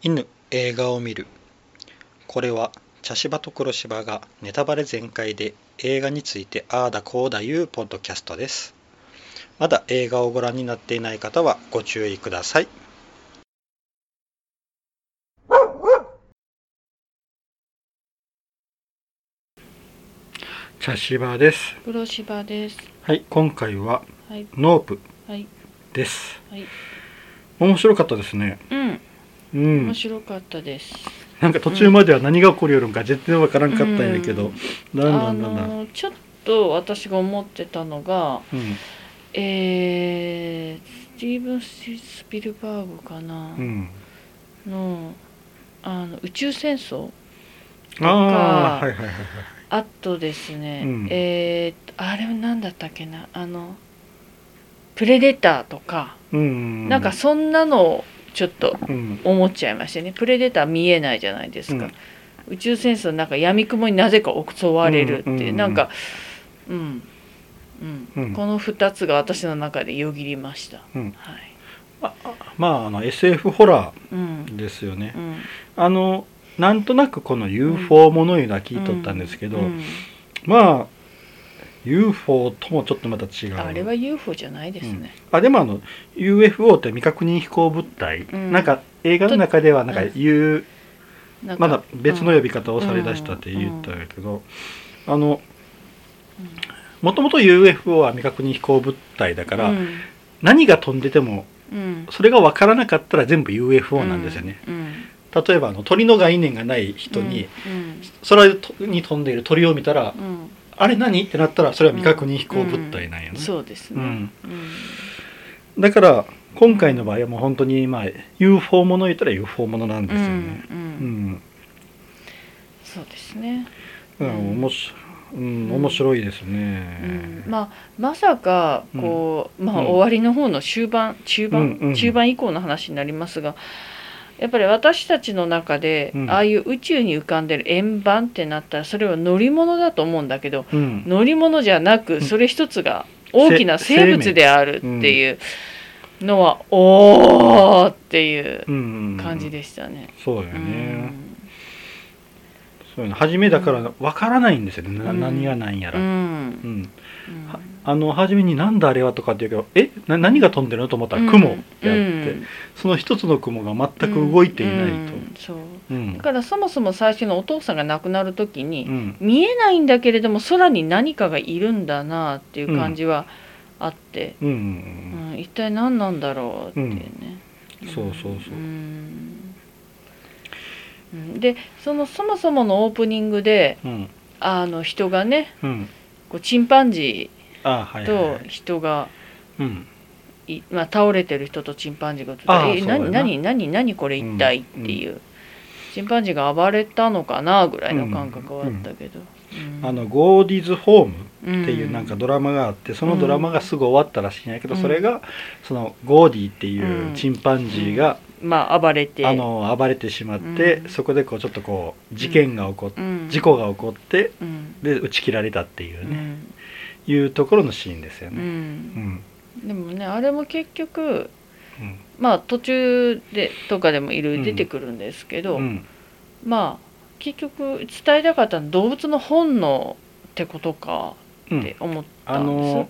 犬映画を見る。これは茶芝と黒芝がネタバレ全開で映画についてああだこうだいうポッドキャストです。まだ映画をご覧になっていない方はご注意ください。茶芝です。黒芝です。はい今回ははい。ノープはい。です。はい。面白かったですね。うん、うん。面白かったです。なんか途中までは何が起こりよるんか全然わからんかったんやけど、だんだあんだんだん、のちょっと私が思ってたのが、うん。えー、スティーブン・スピルバーグかな、うん、のあの宇宙戦争ああはいはいはいはい。あとですね、うん。えー、あれは何だったっけなあのプレデターとか、うん。なんかそんなのをちょっとうん。思っちゃいましてね。プレデター見えないじゃないですか、宇宙戦争なんか闇雲になぜか襲われるって、う。なんかうん。うん、うん。この2つが私の中でよぎりました、うん。はい。あまああの SF ホラうん。ーですよね、うん、あのなんとなくこの UFO ものいうのは聞いとったんですけど、うん。まあ UFO ともちょっとまた違う。あれは UFO じゃないですね、あでもあの UFO って未確認飛行物体、うん。なんか映画の中ではなんかうん。U、なんかまだ別の呼び方をされだしたって言ったんやけど、あのもともと UFO は未確認飛行物体だから、うん。何が飛んでてもうん。それが分からなかったら全部 UFO なんですよね、うん。例えばあの鳥の概念がない人に、うん。空に飛んでいる鳥を見たら、うんあれ何？ってなったらそれは未確認飛行物体なんやね、そうですね、うん。うん。だから今回の場合はもう本当にまあ UFO もの言ったら UFO ものなんですよね。うんううん。ん、そうですね、うん。うん。おもしうんうん面白いですうねん、まあまさかこう、まあうん。終わりの方の終盤中盤、うんうん。中盤以降の話になりますがやっぱり私たちの中で、うん。ああいう宇宙に浮かんでる円盤ってなったらそれは乗り物だと思うんだけどうん。乗り物じゃなくそれ一つが大きなせ生物であるっていうのは、おーっていううん感じでしたね。そうようね、ん。そういうの初めだから分からないんですよね、なうん何が何やら、ううんあの初めになんだあれはとかって言うけどえな何が飛んでるのと思ったら雲ってあって、うん。その一つの雲が全く動いていないと、うんそう。うん。だからそもそも最初のお父さんが亡くなる時に、うん。見えないんだけれども空に何かがいるんだなっていう感じはあって、一体何なんだろうっていうね、うん。そうそうそう。でそのそもそものオープニングでうん。あの人がねうん。こうチンパンジーと人が倒れてる人とチンパンジーが映ってえ何何何何これ一体っていう、チンパンジーが暴れたのかなぐらいの感覚はあったけど、うん。あの Gordy's Home っっていうなんかドラマがあってそのドラマがすぐ終わったらしいんやけどうん。それがそのゴーディっていうチンパンジーがまあ暴れて。あの暴れてしまってうん。そこでこうちょっとこう事件が起こっうん。事故が起こってうんで打ち切られたっていうね。うんいうところのシーンですようね。うん。ん。でもねあれも結局うん。まあ途中でとかでもいろいろうん。出てくるんですけど、うん。まあ結局伝えたかったのは動物の本能ってことかうん。って思ったあんですの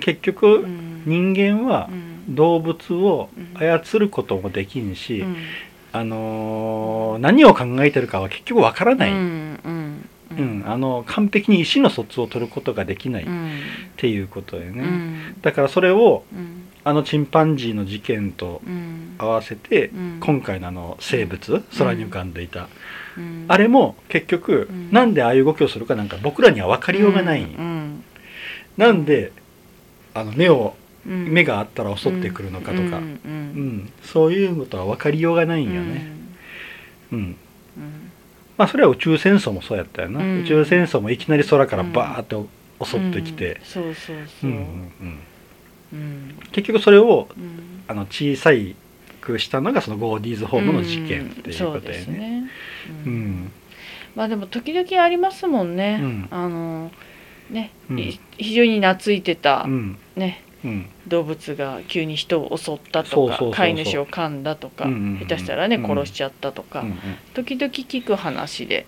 結う局ん。人間はうん。動物を操ることもできんしあのー何を考えてるかは結局わからない。うん。あの完璧に意思の疎通を取ることができないっうん。ていうことだよね、うん。だからそれをうん。あのチンパンジーの事件とうん。合わせて、うん。今回のあの生物空に浮かんでいた、うん。あれも結局、うん。なんでああいう動きをするかなんか僕らには分かりようがない、うん。なんであの目をうん。目があったら襲ってくるのかとか、ううん。ん。そういうことは分かりようがないんうんよね、うん。うんまあそれは宇宙戦争もそうやったよな、うん。宇宙戦争もいきなり空からバーって襲ってきて、結局それをうん。あの小さいくしたのがそのゴーディーズホームの事件っていうことだよね。ですね、ううん。んまあでも時々ありますもんね、うん。あのね、非常に懐いてた、うん。ねうん動物が急に人を襲ったとか飼い主を噛んだとか、下手したらねうん。殺しちゃったとか、うん時々聞く話で、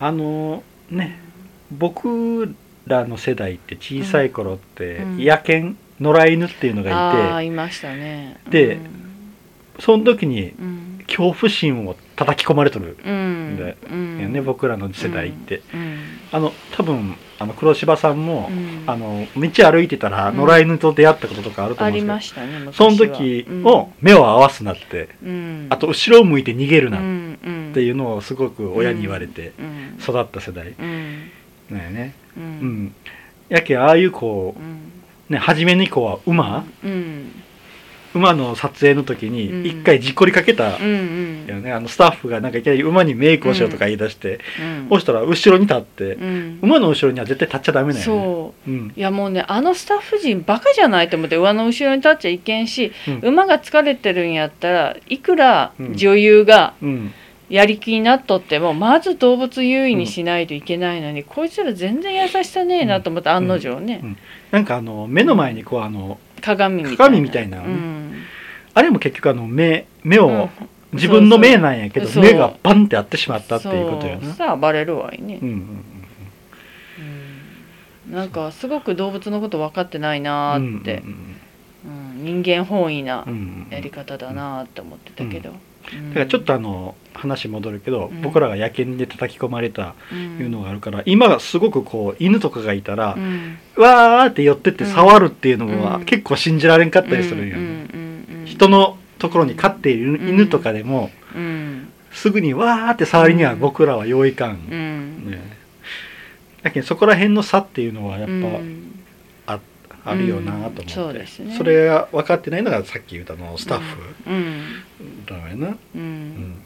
あのね僕らの世代って小さい頃ってうん。野犬野良犬っていうのがいて、いましたね。でその時にうん。恐怖心を叩き込まれとるうんでうん。よね、僕らの世代って、うん。あの多分あの黒柴さんも、うん。あの道歩いてたらうん。野良犬と出会ったこととかあるとあり思うんですけど、ましたねその時を目を合わすなって、うん。あと後ろを向いて逃げるなっんていうのをすごく親に言われてうん。育った世代うん。だよね。ううん。ん、やけああいうこうん。うね初めにこうは馬、うん馬の撮影の時うん。に一回事故りかけたうんうん。よね、あのスタッフがなんかいきなり馬にメイクをしようとか言い出して、うん。そしたら後ろに立って、うん。馬の後ろには絶対立っちゃダメだよね。いやもうねあのスタッフ陣バカじゃないと思って馬の後ろに立っちゃいけんし、うん。馬が疲れてるんやったらいくらうん。女優がうん。やりきになっとっても、まず動物優位にしないといけないのに、こいつら全然優しさねえなと思って、案の定ね、うん。なんかあの目の前にこうあの鏡みたいな。鏡みたいなのね。うん。あれも結局あの目目を、うん。自分の目なんやけど目がバンってあってしまったっていうことよな。そう。さあ暴れるわいね。う、んうんうんなんかすごく動物のこと分かってないなって。うん、うん人間本位なやり方だなーって思ってたけど、うんだからちょっとあの話戻るけど、うん。僕らが野犬で叩き込まれたうん。いうのがあるから、今がすごくこう犬とかがいたら、うん。わーって寄ってって触るっていうのはうん。結構信じられんかったりするんよね、うんうんうん人のところに飼っている犬とかでも、うん。すぐにわーって触りには僕らは用意かん、うん。ね、だけどそこら辺の差っていうのはやっぱ、うんあるよなと思って、うんそうですね。それが分かってないのがさっき言ったのスタッフうん。だよな、ううん。ん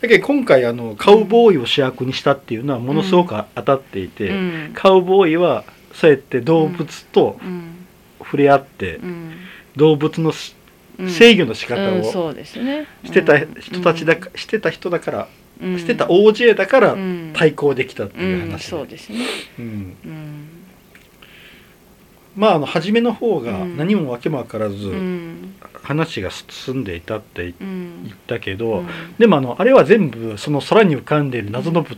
だけど今回あのカウボーイを主役にしたっていうのはものすごく当たっていて、うん。カウボーイはそうやって動物とうん。触れ合って、うん。動物の制御の仕方をしてた人たちだか、してた人だから、うん。してた OJ だからうん。対抗できたっていううん話、そうですね。うん。うんまああの初めの方がうん。何も訳も分からずうん。話が進んでいたって言うん。ったけど、うん。でもあのあれは全部その空に浮かんでいる謎の物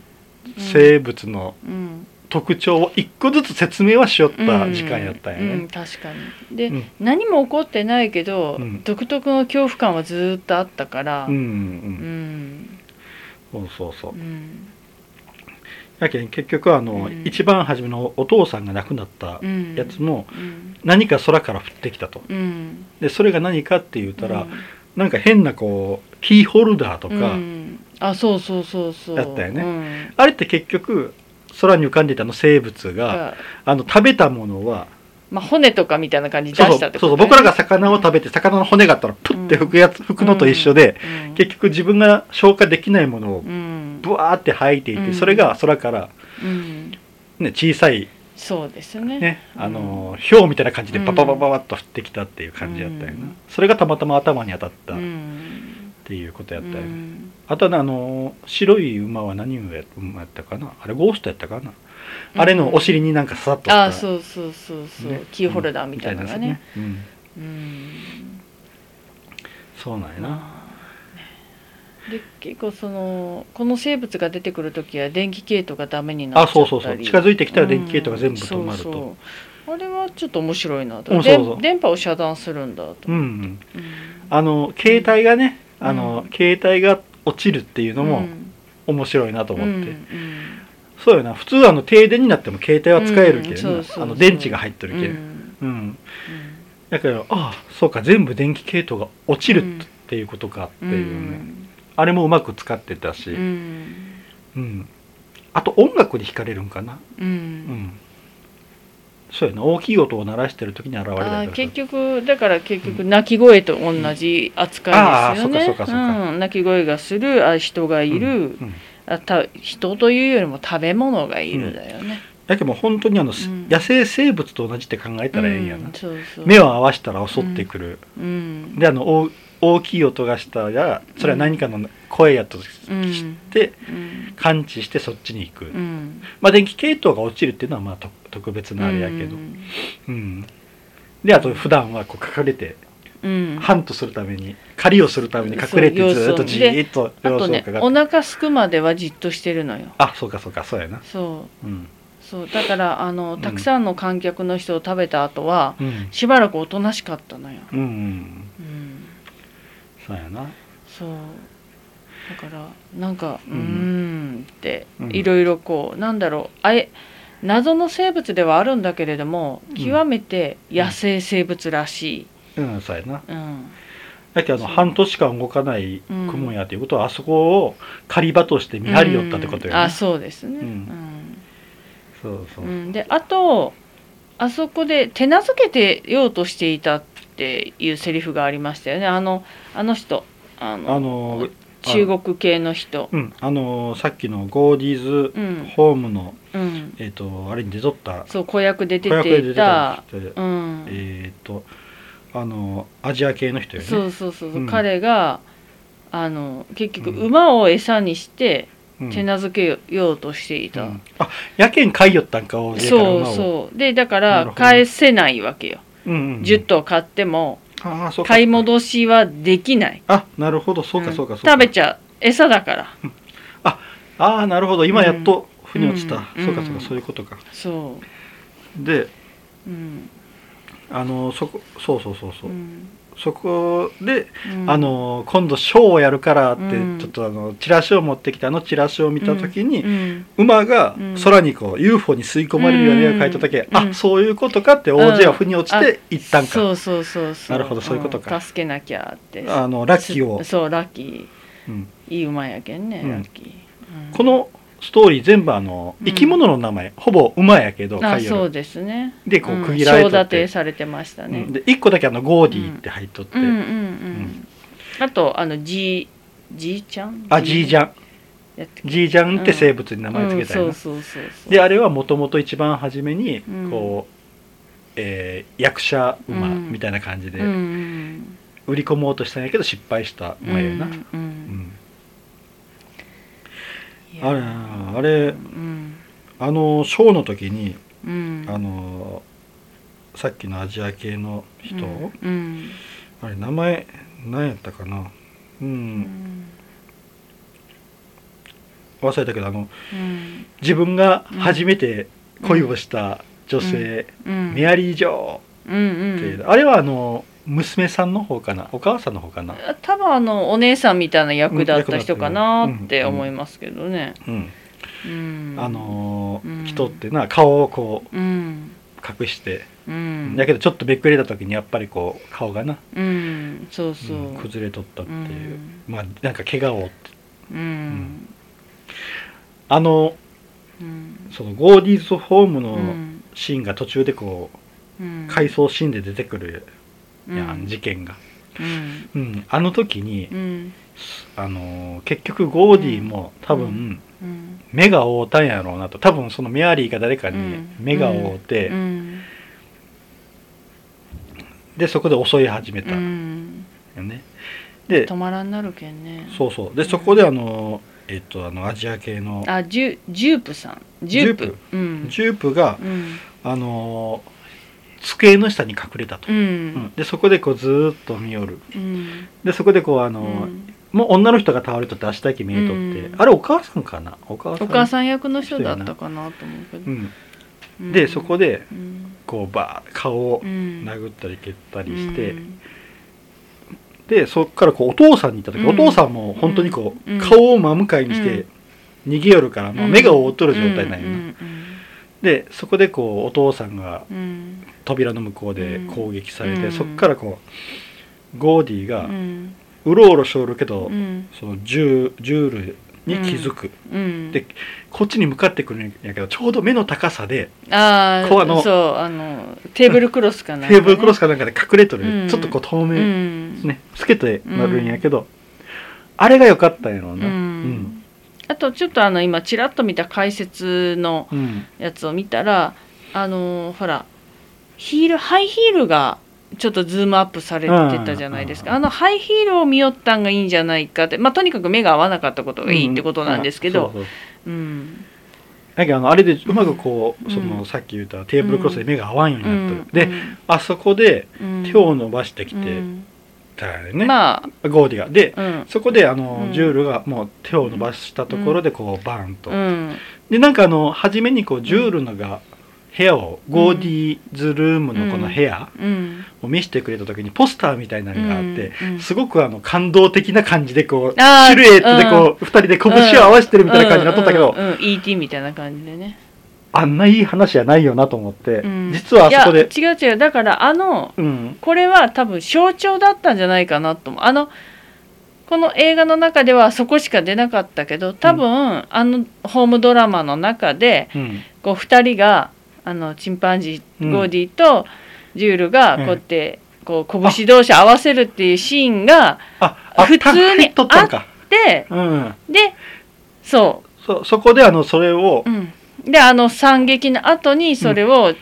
生物のうん特徴を一個ずつ説明はしよった時間やったんやうんうんね。確かに。で、うん。何も起こってないけど、うん。独特の恐怖感はずーっとあったから。うん。そうそうそう。うんやけん結局あの、うん。一番初めのお父さんが亡くなったうん。やつもうん。何か空から降ってきたと。うん。でそれが何かって言ったら、うん。なんか変なこうキーホルダーとか、うん。あそうそうそうそう。やったよね。うん。あれって結局空に浮かんでいたあの生物ががあの食べたものはまあ、骨とかみたいな感じで出そうそうそうしたってことそう僕らが魚を食べて魚の骨があったらプッて吹くやつ、吹くのと一緒で、うん。結局自分が消化できないものをうんブワーって吐いていて、うん。それが空から、うん。ね、小さい、そうですね。ねあの氷みたいな感じでうん。バババババッと降ってきたっていう感じやったよな、うん。それがたまたま頭に当たった。っうん。ていうことやったよね、うん。あとはねあの白い馬は何馬やったかな？あれゴーストやったかな、あれのお尻になんかさっとああそうそうそうそう、ね。キーホルダーみたいなのがね、うん。うん。うん。そうなんやな、まあで結構そのこの生物が出てくる時は電気系統がダメになっちゃったり。あそうそうそう。近づいてきたら電気系統が全部止まると。うんそうそう。あれはちょっと面白いなと、うんそう電波を遮断するんだと、うんうん。うん。あの携帯がね、あのうん。携帯が落ちるっていうのもうん。面白いなと思って、うんそうよな。普通あの停電になっても携帯は使えるけどあの電池が入ってるうん。け、うん。うん。だからああそうか。全部電気系統が落ちるっていうことかってうんいうね、あれもうまく使ってたし、ううん。んあと音楽に惹かれるんかな。ううん。んそうやな。大きい音を鳴らしてる時に現れた結局だから結局鳴き声と同じ扱いですよね。あーそうかそうかそうか。うん。鳴き声がするあ人がいる、うん。あた人というよりも食べ物がいるだよね。だけど本当にあの、ん。野生生物と同じって考えたらええんやな、うんそうそう。目を合わせたら襲ってくる、うん。であの大大きい音がしたらそれは何かの声やと知って、うん。感知してそっちに行く、うん。まあ電気系統が落ちるっていうのはまあと特別なあれやけど。うん。うん、であと普段はこう隠れてうん。ハントするために狩りをするために隠れてずっとじーっと様子を伺って。お腹すくまではじっとしてるのよ。あそうかそうかそうやな。そう。うん。そう。だからあのん。たくさんの観客の人を食べた後はうん。しばらくおとなしかったのよ、うんうん。うん、そうやな。そう。だからなんかううんーんってうん。いろいろこうなんだろうあえ謎の生物ではあるんだけれどもん。極めて野生生物らしい、うんそうやな。うん。だけどあの半年間動かないうん。雲やということは、あそこを狩り場として見張り寄ったってことよね、うん。あそうですね、ううんん。そうそう、うん。であとあそこで手なずけてようとしていたっていうセリフがありましたよね。あのあの人。あのあの中国系の人。うん。あのさっきのゴーディーズうん。ホームの、うん。えっ、とあれに出とった。そう子役で出ていてたた人で、うん。えっ、とあのアジア系の人よね。そうそうそうそう、うん。彼があの結局うん。馬を餌にしてうん手なずけようとしていた、うん。あやけん飼いよったんかをそうう、そう。でだから返せないわけよ、うんうん、10頭買ってもああそうか買い戻しはできない。あなるほど。そうかそうかそうか、食べちゃう餌だから。ああなるほど。今やっと腑に落ちた、うん。そうかそうか。うん。そういうことか。そでううん。あのそこそうそうそうそう。う、んそこで、うん。あの今度ショーをやるからって、うん。ちょっとあのチラシを持ってきたあのチラシを見た時に、うん。馬がうん。空にこう UFO に吸い込まれるように絵を描いた時、うん。あそういうことかって王子は腑に落ちて行ったんか、そうそうそうそう。なるほどそういうことか。ん。助けなきゃって。あのラッキーを、そうラッキうん。ーいい馬やけんね、うん。ラッキー、うん。このストーリー全部あのうん。生き物の名前、ほぼ馬やけどあそうですね。でこううん。区切られと章って。立てされてましたね、うん。で1個だけあのゴーディーって入っとって、うんうんうん。あとあのじじいちゃん？あジージャン。やってジージャンって生物に名前つけたよな、うん。そうそうそうであれはもともと一番初めにうん。こう、えー役者馬うん。みたいな感じでうんうん売り込もうとしたんやけど失敗したうん馬やな、うんあれあれうんあのショーの時にうん。あのさっきのアジア系の人、うん。うん。あれ名前何やったかな。ううん。ん忘れたけどあのうん。自分が初めて恋をした女性、うん。メアリー・ジョうんーって、うん。あれはあの娘さんの方かな？お母さんの方かな？多分あのお姉さんみたいな役だった人かなうんって思いますけどね。あのーうん。人ってな顔をこううん。隠して、うん。だけどちょっとめっくれた時にやっぱりこう顔がな、うん。そうそう。うん崩れとったっていう、うん。まあなんか怪我を負って。うん。あのうん。そのゴーディーズホームうのん。シーンが途中でこう、うん。回想シーンで出てくるやん、うん。事件が、うん。うん、あの時に、うん。あのー結局ゴーディーも多分、うん。目が合うたんやろうなと。多分そのメアリーが誰かにうん。目が合うて、うん。でそこで襲い始めうたよんね、で止まらんなるけんね。そうそう。でそこであのえっとあのアジア系のあジュジュープさん。ジュープ？うん。ジュープがうん。あの机の下に隠れたと、ううん。んでそこでこうずーっと見よる。うん。でそこでこうあうの、ん。もう女の人が倒れとって足だけ見えとって、うん。あれお母さんかな？お母さんお母さん役の人だったかなと思うけど。でそこでうん。こうバー顔をうん殴ったり蹴ったりして、うん。でそっからこうお父さんに行った時、うん。お父さんも本当にこう、うん。顔を真向かいにして逃げよるから、もう目が覆っとる状態なんよな、うんでそこでこうお父さんがうん。扉の向こうで攻撃されて、うん。そっからこうゴーディーがうろうろしょるけど、うん。そのジュジュールに気づく、うん。でこっちに向かってくるんやけどちょうど目の高さであこうあのあそうあのテーブルクロスかな、テーブルクロスかなんかで隠れとる、うん。ちょっとこう透う明、ん。ね透けてなるんやけど、あれが良かったんやろううな、んあとちょっとあの今ちらっと見た解説のうん。うんやつを見たらあのほらヒールハイヒールがちょっとズームアップされてたじゃないですか、うん。あのハイヒールを見よったんがいいんじゃないかってまあとにかく目が合わなかったことがいいってことなんですけどうんそうそうう。ん。だけどあのあれでうまくこう、うん。そのさっき言ったテーブルクロスで目が合わんようになってる、でうん。あそこでうん手を伸ばしてきうてんたよね、まゴーディが。であうん。そこであの、うん。ジュールがもう手を伸ばしたところでこうバーンと、うん。でなんかあの初めにこうジュールのが部屋を、 Gordy's Room のこの部屋うん。を見せてくれた時にポスターみたいなのがあって、すごくあの感動的な感じでこうシルエットでこう、二人で拳を合わせてるみたいな感じになっとったけど、うん ET みたいな感じでねあんないい話じゃないよなと思って、うん。実はあそこで。違う違う。だからあのうん。これは多分象徴だったんじゃないかなと思う。あのこの映画の中ではそこしか出なかったけど多分、あのホームドラマの中でうん。こう2人があのチンパンジうんーゴーディとジュールがこうやってこう拳同士合わせるっていうシーンがああ普通に入っとったんか。でうん。でそそそこであのそれをう、うん、であの惨劇の後にそれを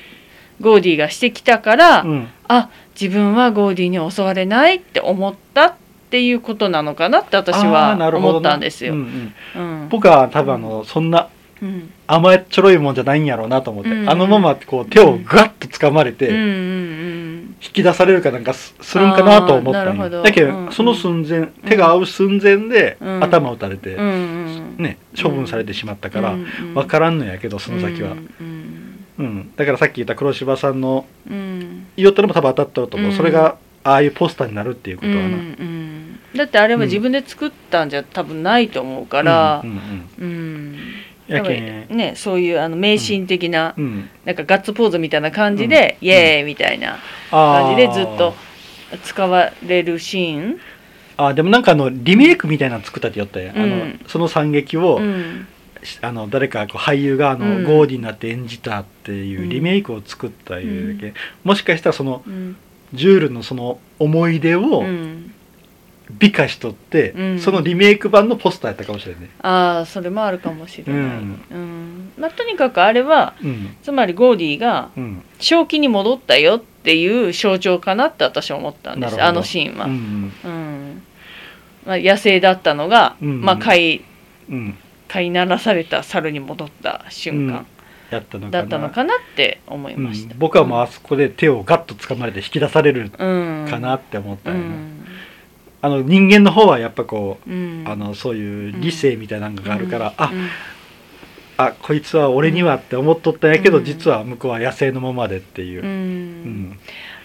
ゴーディがしてきたから、うん。あ自分はゴーディに襲われないって思ったっていうことなのかなって私あは思ったんですよ。ううん。うん。僕は多分あのそんなうん。甘えっちょろいもんじゃないんやろうなと思って、うん。あのままこう手をガッと掴まれて、うんうん引き出されるかなんかすするんかなと思ったんだけど、うんその寸前手が合う寸前でうん頭打たれて、ね処分されてしまったから、う分からんのやけどその先は、ううん。ん。だからさっき言った黒柴さんのうん。言おったのも多分当たったと思う、うん。それがああいうポスターになるっていうこうんとはな、うんだってあれは自分で作ったんじゃ多分ないと思うから。うんうんうん。うんやけん。ねそういうあの迷信的な、うん。なんかガッツポーズみたいな感じで、イエーイみたいなあ感じでずっと使われるシーン、あー。でもなんかあのリメイクみたいなの作ったって言ったやん、あのうんその惨劇を、うん。あの誰かこう俳優があの、うん。ゴーディになって演じたっていうリメイクを作ったいうだけ、もしかしたらそのうん。ジュールのその思い出をうん美化しとって、うん。そのリメイク版のポスターやったかもしれないね。ああそれもあるかもしれない、ううん。んまあ、とにかくあれはうん。つまりゴーディがうん。正気に戻ったよっていう象徴かなって私は思ったんです。あのシーンは。ううん。ん。まあ、野生だったのが、うんまあ、飼いうん。飼いならされた猿に戻った瞬間だったのかなって思いました。うん。僕はもうあそこで手をガッと掴まれて引き出されるうん、かなって思ったうよね、んあの人間の方はやっぱこう、うん、あのそういう理性みたいなのがあるから、あうん。あこいつは俺にはって思っとったんやけど、うん。実は向こうは野生のままでっていう。う、ん。うん。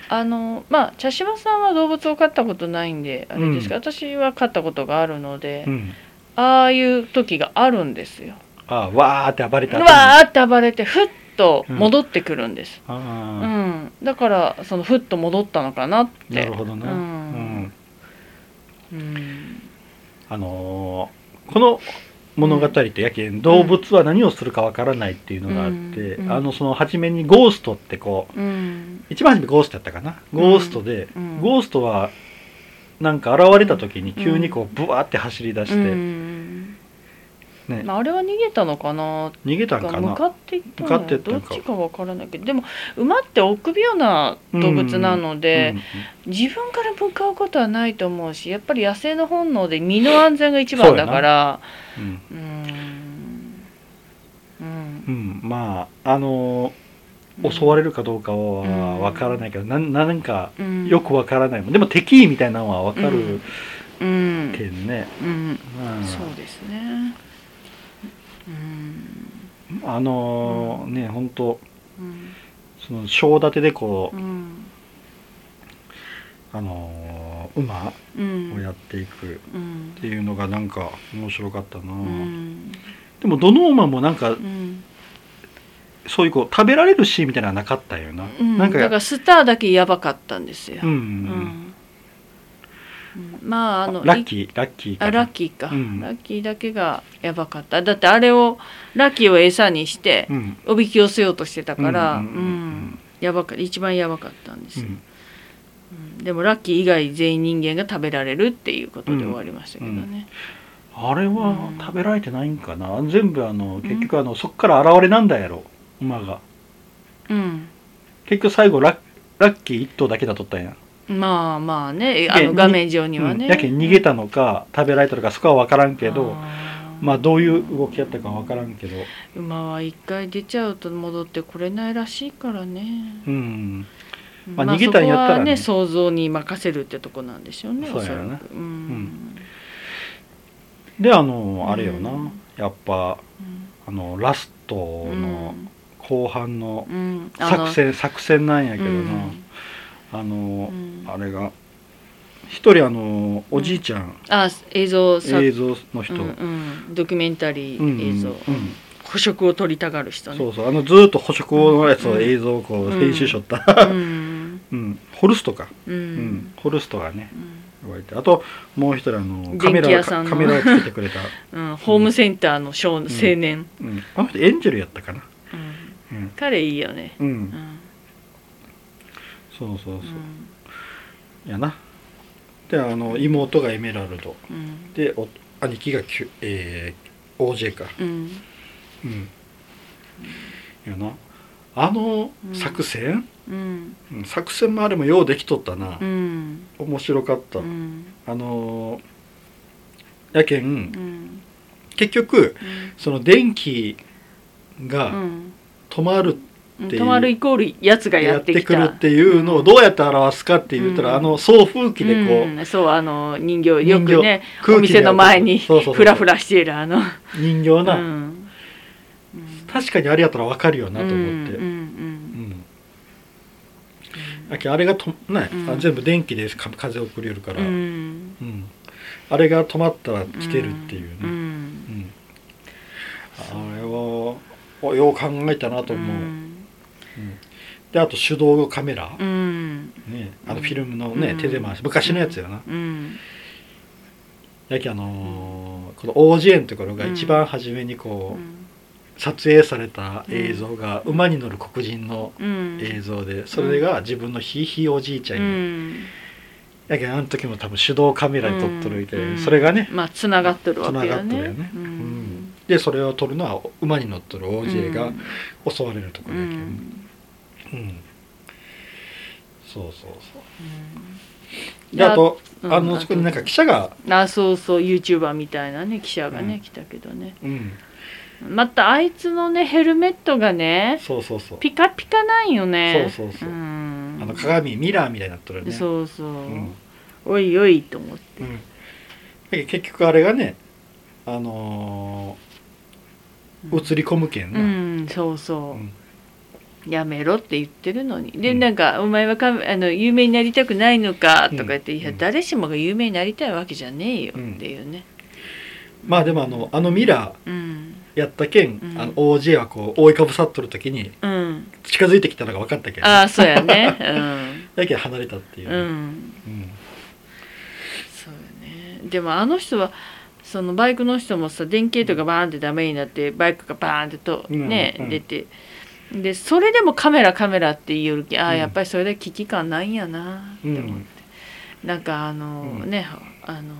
あのまあ茶島さんは動物を飼ったことないんであれですが、うん。私は飼ったことがあるので、うん。ああいう時があるんですよ。あわーって暴れたわーって暴れてふっと戻ってくるんです。あうーん。だからそのふっと戻ったのかなって。なるほどな、ううんんうんあのーこの物語ってやけん動物は何をするかわからないっていうのがあって、うん。あのその初めにゴーストってこううん。一番初めゴーストやったかな？ゴーストで、うん。ゴーストはなんか現れた時に急にこうブワーって走り出して、うんね。まあ、あれは逃げたのかな？逃げたんかな？向かっていったのどっちかわからないけどでも馬って臆病な動物なので、自分から向かうことはないと思うしやっぱり野生の本能で身の安全が一番だから。うんうーん。うん。うん、まああのー襲われるかどうかはわからないけど、なんなんかうん。よくわからない。もんでも敵意みたいなのはわかるうん。けんね、うん。うんそうですね。うんあのーね本当うん。その章立てでこう、うん。あのー馬うん。をやっていくうん。っていうのがなんか面白かったな、うん。でもどの馬もなんかうん。そういうこう食べられるシーンみたいなのはなかったよな、うん。なんかスターだけやばかったんですよ。うん、うんまああのラッキーラッキーかラッキーか、うん。ラッキーだけがやばかった。だってあれをラッキーを餌にしてうん。おびき寄せようとしてたからうんんううん。やばか一番やばかったんですよ、うん。うん。でもラッキー以外全員人間が食べられるっていうことで終わりましたけどね、あれはうん。食べられてないんかな。全部あの結局あのそっから現れなんだやろ。馬が。うん。結局最後ラッラッキー1頭だけだとったんやまあまあねあでの画面上にはね、うんやけん逃げたのか食べられたのかそこは分からんけどあまあどういう動きやったかわからんけど。馬は一回出ちゃうと戻ってこれないらしいからね。うん。まあ逃げたんやったらね。想像に任せるってとこなんでしょうねそうやな。おそらく。うん。であのあれよな、うん。やっぱうん。あのラストうん。の後半の作戦、作戦なんやけどな、うんあのう、ん。あれが一人あのおじいちゃん、あ映像さ映像の人、うんうん、ドキュメンタリうんー映像、うん。捕食を取りたがる人ね。そうそう。あのずーっと捕食のやつをうん。映像をこううん。編集しとった、うん。うん。ホルストか、ううん。んホルストがねあともう一人あのカメラ カメラをつけてくれた、うん、ホームセンターの少青年、うん、あの人エンジェルやったかな。うん。うん、彼いいよね、うん。うんそうそうそう、うん。やな。であの妹がエメラルド。うん。でお兄貴がキュ、えー、OJ か。うん。うん。やな。あのうん。作戦、うん。うん作戦もあれもようできとったな、うん。面白かった、うん。あのーやけんうん。結局その電気がうん。止まる、うんっていう。止まるイコールやつがやってくるっていうのをどうやって表すかって言ったら、うん。あの送風機でこう、うん。そうあの人形よくねお店の前にそうそうそうフラフラしているあの。人形な、うん。確かにあれやったら分かるよなと思って、うんあれがと、ね全部電気でか風を送りよるから、うん。あれが止まったら来てるっていうね、ううん。んあれはおよう考えたなと思う、であと手動カメラ、うん。ね、あのフィルムのね、うん。手で回し昔のやつやな、うん。やけんあのーこの OJ のところが一番初めにこう、撮影された映像が馬に乗る黒人のうん。映像でそれが自分のひいひいおじいちゃんうに、ん。やけんあの時も多分手動カメラで撮っとるみたいで、うん。それがねまあつながってるわけよね。がっとるよね、ううん。んでそれを撮るのは馬に乗っとる OJ が襲われるとこうろやけん、んうん。そうそうそう。うん。であと、うんあのそこになんか記者が、あそうそう YouTuber みたいなね記者がね、うん。来たけどね。うん、またあいつのねヘルメットがねそうそうそう。ピカピカなんよね。そうそうそう。うん。あの鏡ミラーみたいになっとるね。そうそう、うん。おいおいと思って。うん。で結局あれがねあのー映り込むけんうな、んそうそう、うんやめろって言ってるのに。で、うん。なんか「お前はかあの有名になりたくないのか」とか言って「いやうん。うん誰しもが有名になりたいわけじゃねえよ」うんっていうね。まあでもあのあのミラうん。ーやったけん、うん。あの OJ はこう覆いかぶさっとる時にうん。近づいてきたのが分かったけん、ああそうやね。だけど離れたっていう。うん、うね、ん、うんそうよね。でもあの人はそのバイクの人もさ電気とかバーンってダメになってバイクがバーンってとね、うん。うん。出てでそれでもカメラカメラって言いよるけああうん。やっぱりそれで危機感ないんやなって思って、うん。なんかあの、うんねあの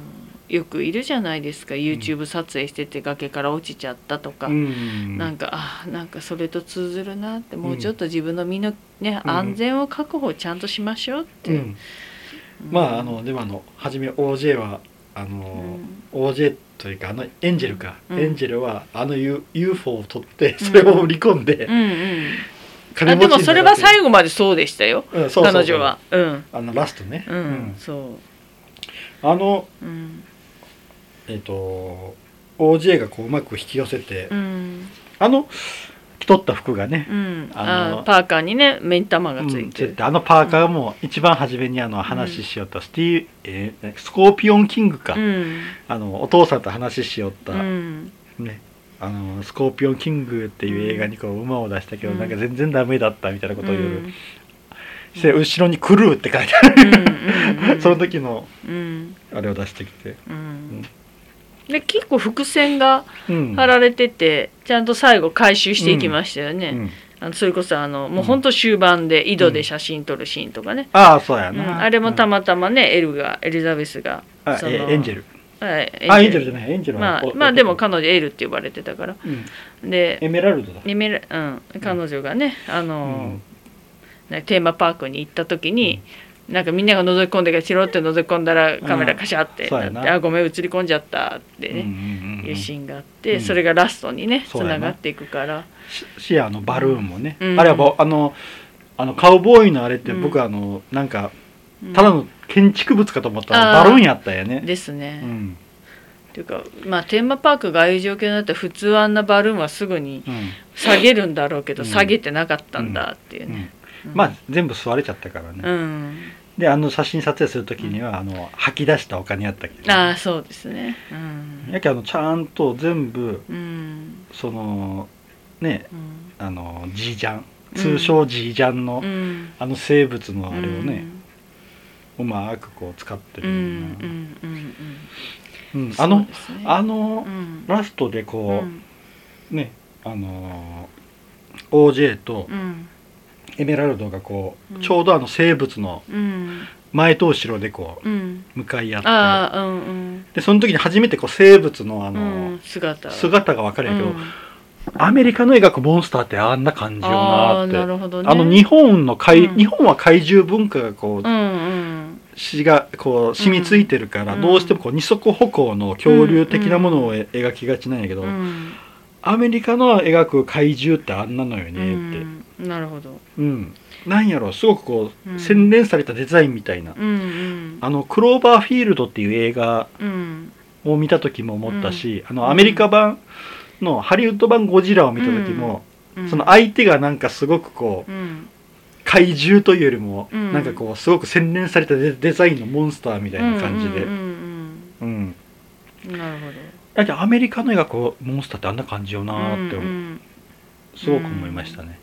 よくいるじゃないですか。YouTube 撮影してて崖から落ちちゃったとか、うん。なんかあなんかそれと通ずるなって。もううんちょっと自分の身のね、うん。安全を確保ちゃんとしましょうって、う。ん。まああのでもあの初め OJ はあの、OJ というかあのエンジェルか、うん。エンジェルはあの U- UFO を取ってそれを売り込んで、うんうん。金あでもそれは後、最後までそうでしたよ。うんそうそうそう。彼女は。うん。あのラストね、うん、うん。そあのううん。えっ、と OJ がこううまく引き寄せて、うん。あの着とった服がねう、ん。あのあパーカーにね目ん玉がついて。てあのパーカーも一番初めにあの話しよったスティー、えースコーピオンキングか、うん。あのお父さんと話しよった、うん。ねあのスコーピオンキングっていう映画にこう馬を出したけど、うん。なんか全然ダメだったみたいなことを言う、うん。して後ろに「クルー」って書いてある、その時のうん。あれを出してきて、うんで結構伏線がうん。張られててちゃんと最後回収していきましたよね、うん。あのそれこそあのもうほんと終盤で井戸で写真撮るシーンとかね、ああそうやうん。な、あれもたま、またまねエルがエリザベスがあそのえエンジェル。はいあエンジェル。じゃないエンジェルはまあおまあでもお彼女エルって呼ばれてたから。うん。でエメラルドだ。エメラうん、彼女がねあの、うん。ねテーマパークに行った時に、なんかみんなが覗き込んでからチロって覗き込んだらカメラカシャってってあごめん映り込んじゃったってね、いうシーンがあって、うん。それがラストにねつな。ながっていくから。ししあのバルーンもね、うん。あれはぼあのあのカウボーイのあれってうん。僕あのなんかうん。ただの建築物かと思ったらバルーンやったんやね。ですね、っうん。ていうかまあテーマパークがああいう状況になったら普通あんなバルーンはすぐにうん。下げるんだろうけど、うん。下げてなかったんだっていううん。ね、うん。まあ全部吸われちゃったからね。うんであの写真撮影する時には、あの吐き出したお金やったけど、ああそうですね。うん。やけあのちゃんと全部うん。そのねうん。あのジージャン通称ジージャンの、うん。あの生物のあれをね、うまくこう使ってるあのね。あのうん。ラストでうこん。う、ねあのー OJ とうんエメラルドがこう、うん。ちょうどあの生物のうん。前と後ろでこうん。う向かい合って。うんうん。でその時に初めてこう生物のあの、うん姿。姿が分かるんやけど、うん。アメリカの描くモンスターってあんな感じよなって。ね。あの日本の怪、うん。日本は怪獣文化がこう、詩がこう染みついてるから、うん。どうしてもこう二足歩行の恐竜的なものをえ描きがちなんやけど、うん。アメリカの描く怪獣ってあんなのよねって、うんなるほど。うん、なんやろすごくこう、うん。洗練されたデザインみたいな、うんうん。あのクローバーフィールドっていう映画うん。を見た時も思ったし、あのアメリカ版のハリウッド版ゴジラを見た時も、うん。その相手がなんかすごくこううん。怪獣というよりも、うん。なんかこうすごく洗練されたデデザインのモンスターみたいな感じで、ううんなるほど。だけどアメリカの映画こうモンスターってあんな感じよなーって、すごく思いましたね、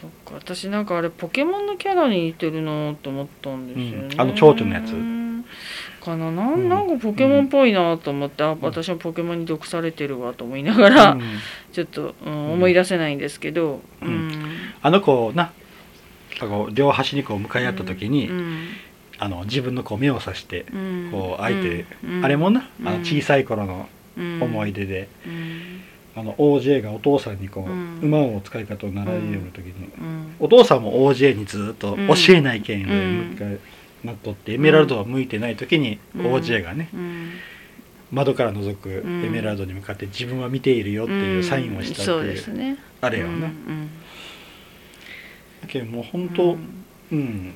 そっか。私なんかあれポケモンのキャラに似てるなと思ったんですよね、うん。あの蝶々のやつ。かな。なうん。んなんかポケモンっぽいなと思って、あ私もポケモンに毒されてるわと思いながら、うん。ちょっと、うん思い出せないんですけど、ううん。ん。あの子な両端にこう向かい合った時に、うん。あの自分のこう目を指して、うん。こう相手、うん。あれもな、うん。あの小さい頃のうん。思い出で、うんあの OJ がお父さんにこう、うん。馬を使い方を習いよる時に、うん。お父さんも OJ にずっとうん。教えないけんで、うん向かいなっとってエメラルドが向いてない時に、うん。OJ がねうん。窓から覗くうん。エメラルドに向かって自分は見ているよっていうサインをしたっていう、ですね。あれよな、うん。だけどもう本うん。当うん、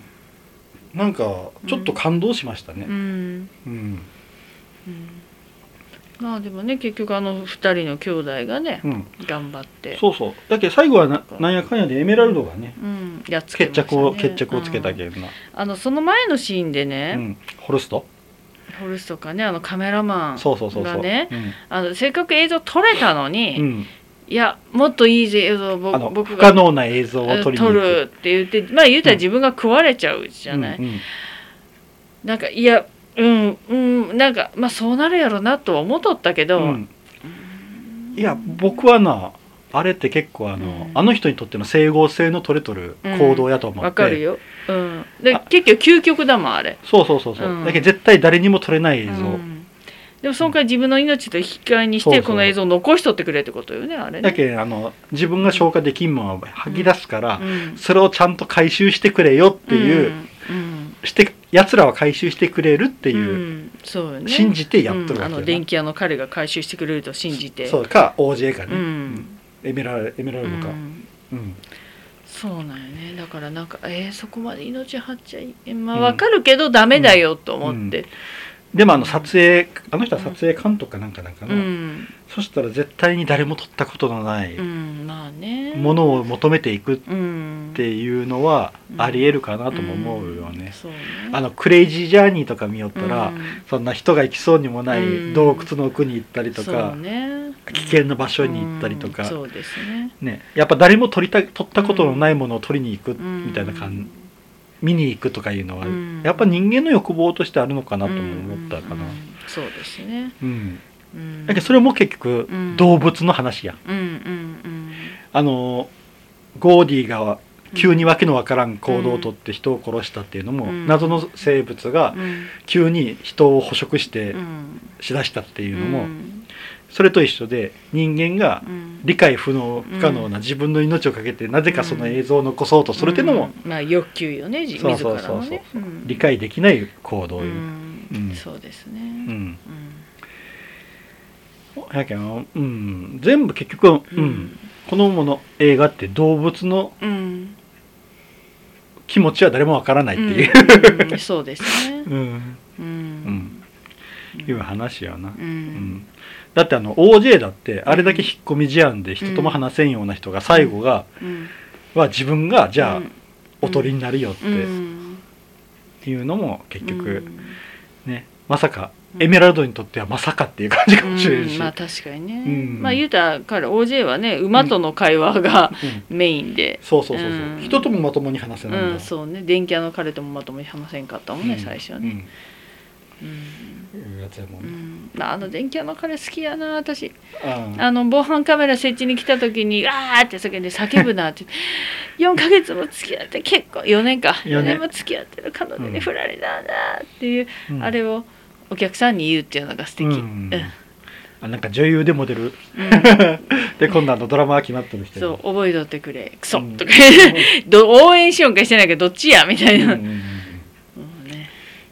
なんかちょっと感動しましたね。うん。うん、うんまあでもね結局あの二人の兄弟がねうん。頑張って。そうそう。だけど最後はななんやかんやでエメラルドがねうん、やっつけね。着を、決着をつけたけうんどな、あのその前のシーンでうね、ん。ホルスト？ホルスとかねあのカメラマンがねせっかく映像撮れたのに、うん。いやもっといい映像僕が不可能な映像を撮り撮るって言ってまあ言うたら自分が食われちゃうじゃない、うんうん。なんかいやうんうんなんかまあそうなるやろなとは思っとったけど、うん。いや僕はなあれって結構あの、うん。あの人にとっての整合性の取れとる行動やと思って、わかるよ、うん、であ結局究極だもんあれ、そうそうそうそう、うん。だけど絶対誰にも撮れない映像、うん。でもその代わり自分の命と引き換えにしてそうそうこの映像を残しとってくれってことよねあれね。だけどあの自分が消化できんもんは吐き出すから、うん。それをちゃんと回収してくれよっていう、うん。して奴らは回収してくれるってうんいう、うんそうよね。信じてやっとるわけあの電気屋の彼が回収してくれると信じて。そうか OJ かね、うん。エメラルエメラルドか、うん。うん。そうなんよね。だからなんかえー、そこまで命張っちゃいえまあわかるけどダメだよと思って。でもあの撮影あの人は撮影監督かなんかなんかうな、ん、そしたら絶対に誰も撮ったことのないものを求めていく。っうんていうのはうん。ありえるかなとも思うよね、そうね。あのクレイジージャーニーとか見よったら、うん。そんな人が行きそうにもなうんい洞窟の奥に行ったりとそかう、ね。危険な場所に行ったりとか。ね。ね、やっぱ誰も撮りた撮ったことのないものを撮りに行くうん。みたいな感見に行くとかいうのは、うん。やっぱ人間の欲望としてあるのかなとも思ったかな。うん。うんそうですね。うん。うん。だけどそれも結局うん。動物の話や。ん。うんうん。あのゴーディが急にわけのわからん行動をとって人を殺したっていうのも、うん。謎の生物が急に人を捕食してうん。しだしたっていうのも、うん。それと一緒で人間がうん。理解不能不可能な自分の命をかけてなぜかその映像を残そうとするっていうのもうん。まあ欲求よね自そうそうそう。理解できない行動そうですね。うん。うん。やけど、うん、全部結局、うん。うん。このもの映画って動物のうん気持ちは誰もわからないっていう、うん。うん。そうですね。うん。うん。いう話やな、ううん。んだってあの OJ だってあれだけ引っ込み思案で人とも話せんような人が最後が、うん。は自分がじゃあ、うん。おとりになるよっうん。ていうのも結局、うん。ね。まさかエメラルドにとってはまさかっていう感じかもしれんし、うんまあ確かにね、うん。まあ言うたら彼 OJ はね馬との会話がうん。メインで、そうそうそうそう、うん。人ともまともに話せないんだ、うんそうね。電気屋の彼ともまともに話せんかったもんね、うん。最初はね、うん。うん。いうやつやもん。ね、うん。まああの電気屋の彼好きやな私。ああの防犯カメラ設置に来た時に「あー!」って叫んで叫ぶなって。4ヶ月も付き合って結構4年か。4四年。年も付き合ってる彼女うんに振られたんだっていう、うん。あれをお客さんに言うっていうのが素敵、ううん。んあなんか女優でモデル。うん。で今度あのドラマー決まってる人そう覚えとってくれ。クソ、うん。とか。ど応援しようかしてないけどどっちやみたいな、うんね。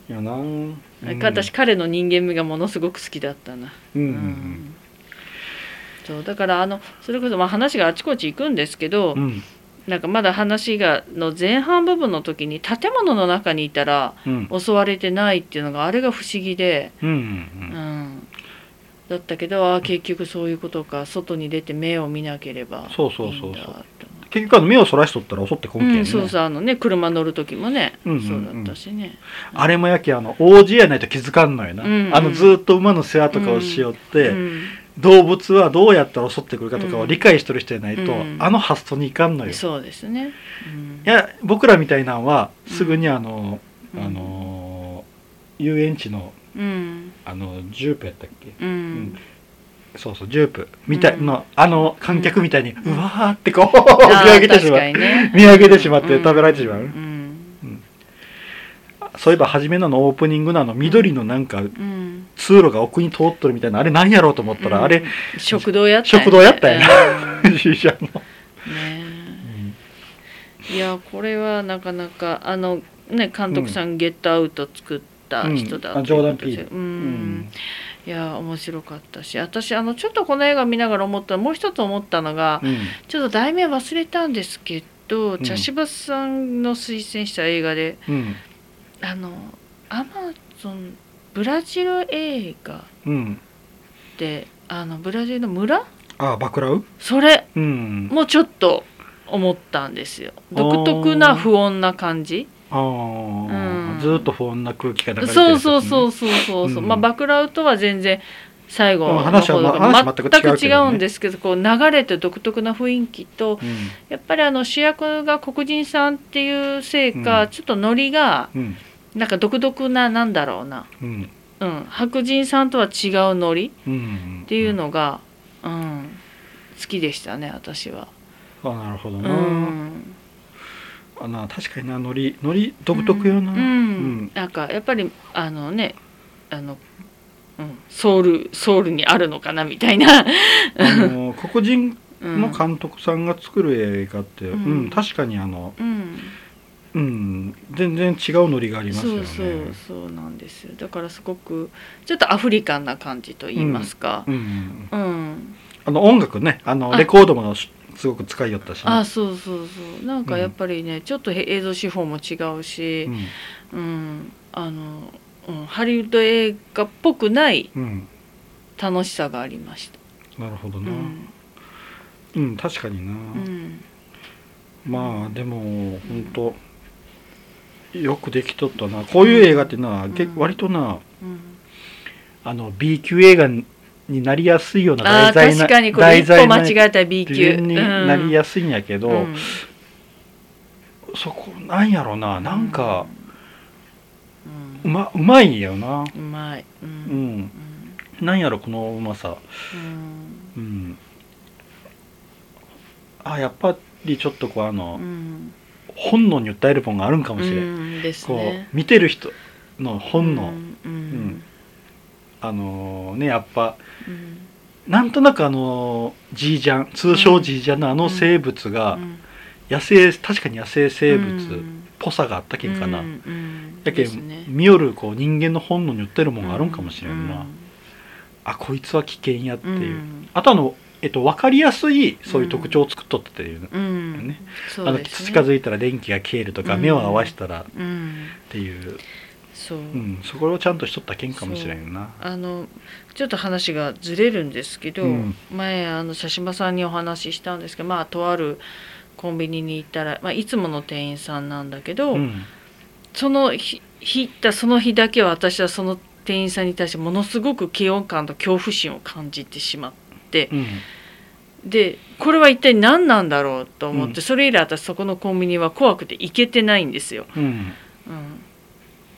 いやなうん。私彼の人間味がものすごく好きだったな、うんううん。ん。そうだからあのそれこそまあ話があちこち行くんですけど、うんうんなんかまだ話がの前半部分の時に建物の中にいたらうん。襲われてないっていうのがあれが不思議で、うんうんうん、だったけどああ結局そういうことか。外に出て目を見なければそうそうそうそう。結局あの目をそらしとったら襲ってこんけんね、うん、そうそうあのね車乗る時もね、うんうんうん。そうだったしね。あれもやけあの王子やないと気づかんのよな、うんうんあのずーっと馬の世話とかをしよって、うん動物はどうやったら襲ってくるかとかを理解してる人じゃないと、うん。あの発想にいかんのよ、いそうですね、うん。や僕らみたいなんはすぐにあの、うん。あの遊園地のうん。あのジュープやったっけ、うん。うん。そうそうジュープみたいうん。の、あの観客みたいに、うわーってこう見上げてしまう、ね。見上げてしまって食べられてしまう、うんそういえば初めのあのオープニングのあの緑のなんかうん通路が奥に通っとるみたいなあれ何やろうと思ったら、うん。あれ食堂やった食堂やったよ うん。いやこれはなかなかあのね監督さん、ゲットアウト作った人だうんあジョーダンピー。ルううん。んいや面白かったし私あのちょっとこの映画見ながら思ったもう一つ思ったのが、うん。ちょっと題名忘れたんですけど、ん。茶芝さんの推薦した映画でうんあのアマゾンブラジル映画うん。であのブラジルの村？あバクラウ？それうん。もちょっと思ったんですよ。独特な不穏な感じ？あー。うん。ずーっと不穏な空気が流れてるそうそうそうそうそうそう、うん。まあバクラウとは全然最後の方話から全く違うけどね。全く違うんですけどこう流れて独特な雰囲気とうん。やっぱりあの主役が黒人さんっていうせいか、うん。ちょっとノリがうんなんか独特ななんだろうな、うん。うん、白人さんとは違うノリうんっていうのが、うん、好きでしたね私は。あなるほどうな、ん。あな確かになノリノリ独特よな、うん。うん。なんかやっぱりあのねあの、うん、ソウルソウルにあるのかなみたいな、あの黒人うん、の監督さんが作る映画って、ううんん確かにあの、うん、うん、全然違うノリがありますよね。そうそうそうなんですよ。だからすごくちょっとアフリカンな感じと言いますか。う、ん、うんあの音楽ねあのあ。レコードもしすごく使いよったしね、あそうそうそうなんかやっぱりね、ちょっとへ映像手法も違うしう、ん。うん。あのうん、ハリウッド映画っぽくないうん、楽しさがありました。なるほどな、うん。うん確かにな、うん。まあでも本当よくできとったな。こういう映画ってな、うん。け割となうん。あの B 級映画になりやすいような題材な確かにこれ一歩間違えたら B 級。順になりやすいんやけど、うん。そこなんやろななんかううんまうまいよな。うまい、ううん。ん。なんやろこのうまさ。うん。うん。あやっぱりちょっとこうあの、うん本能に訴えるもんがあるんかもしれん、うんですこねう見てる人の本能、うんうん。あのねやっぱうん。なんとなくあのジージャン通称ジージャンのあの生物がうん。野生確かに野生生物っうん。ぽさがあったけんかな、やけですね。ん見よるこう人間の本能に寄ってるもんがあるんかもしれんな、うん。あこいつは危険やっていう、うん。あとあの、えっと、分かりやすいそういう特徴を作っとったっていう、うん。ね。そあの近づいたら電気が消えるとか、うん目を合わせたらっうん。ていう、そう、うん、そこをちゃんとしとったけんかもしれんな。あのちょっと話がずれるんですけど、うん。前あの写真さんにお話ししたんですけどまあとあるコンビニに行ったら、まあ、いつもの店員さんなんだけど、うん。その日日行ったその日だけは私はその店員さんに対してものすごく嫌悪感と恐怖心を感じてしまっでこれは一体何なんだろうと思って、うん。それ以来私そこのコンビニは怖くて行けてないんですよ。うん。うん、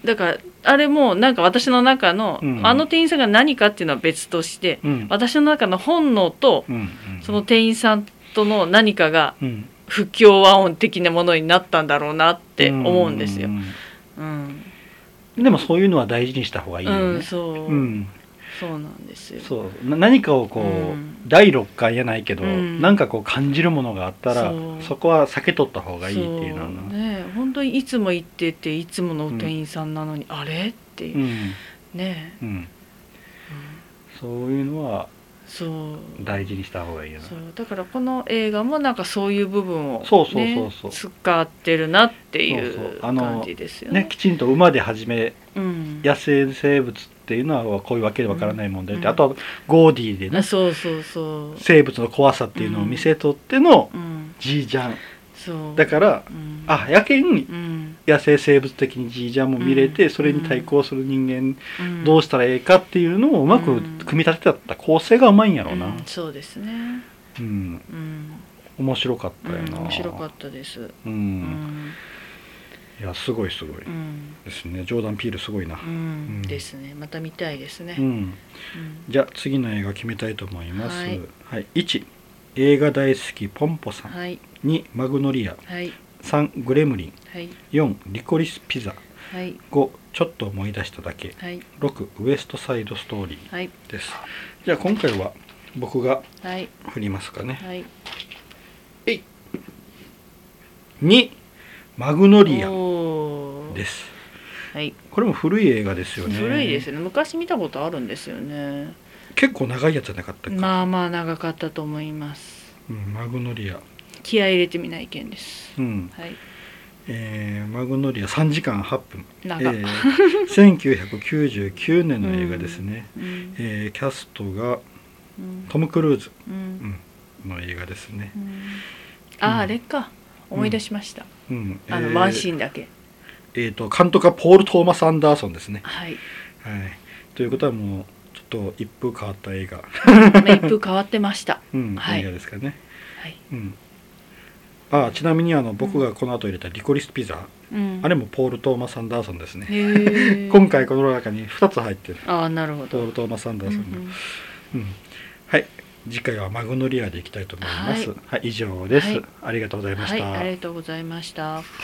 だからあれもなんか私の中の、うん。あの店員さんが何かっていうのは別としてうん。私の中の本能とうんその店員さんとの何かがうん。不協和音的なものになったんだろうなって思うんですよ。ん。うん、でもそういうのは大事にした方がいいようん、ね、そう、うんそうなんですよ。そう。な何かをこう、うん。第六感やないけど、うん。なんかこう感じるものがあったらそこは避けとった方がいいっていうのはね。本当にいつも行ってていつもの店員さんなのに、あれっていう。う、ん。ね、うん。うん。そういうのはそう大事にした方がいいよな。そう。だからこの映画もなんかそういう部分を、ね、そうそうそうそう。使ってるなっていそう感じですよね。ねきちんと馬で始めうん、野生生物っていうのはこういうわけでわからない問題で、うんあとはゴーディーでねあそうそうそう。生物の怖さっていうのを見せとってのうん、ジージャンそう。だからうん、あやけんうん、野生生物的にジージャンも見れて、うん。それに対抗する人間うん。どうしたらええかっていうのをうまくうん組み立てた構成がうまいんやろうな、うん。そうですね。うん、うん、面白かったよな、うん。面白かったです。う、うんん、いやすごいすごい。うん、ですね。ジョーダン・ピールすごいな。う、ん、ですね。また見たいですね。じゃあ次の映画決めたいと思います。はい。はい、1映画大好きポンポさんはい、2マグノリア。はい、3グレムリン。はい、4リコリスピザ。はい、5ちょっと思い出しただけ。はい、6ウエストサイドストーリーはい、です。じゃあ今回は僕がはい、振りますかね。はい。2マグノリアです。はい、これも古い映画ですよね。古いですね。昔見たことあるんですよね。結構長いやつじゃなかったっけ、まあまあ長かったと思います。うん、マグノリア。気合い入れてみない件です。うん。はい、えーマグノリア3時間8分、え長、ー、1999年の映画ですね、うん、えーキャストがうん、トム・クルーズうん、の映画ですね、うん。あ、うん。あれか。思い出しました。うん。あの、えーワンシーンだけ。えーと監督はポール・トーマス・アンダーソンですね、はい。はい、ということはもうちょっと一風変わった映画、メイプ変わってました。うんはい。映画ですかね、はい。うん、あちなみにあの僕がこの後入れたリコリスピザ、うん。あれもポール・トーマス・アンダーソンですね、今回この中に2つ入ってる。ああ、なるほど。ポール・トーマス・アンダーソンの、うんうん。はい次回はマグノリアでいきたいと思います。ははい、以上です、はい。ありがとうございまはい、した、ありがとうございました。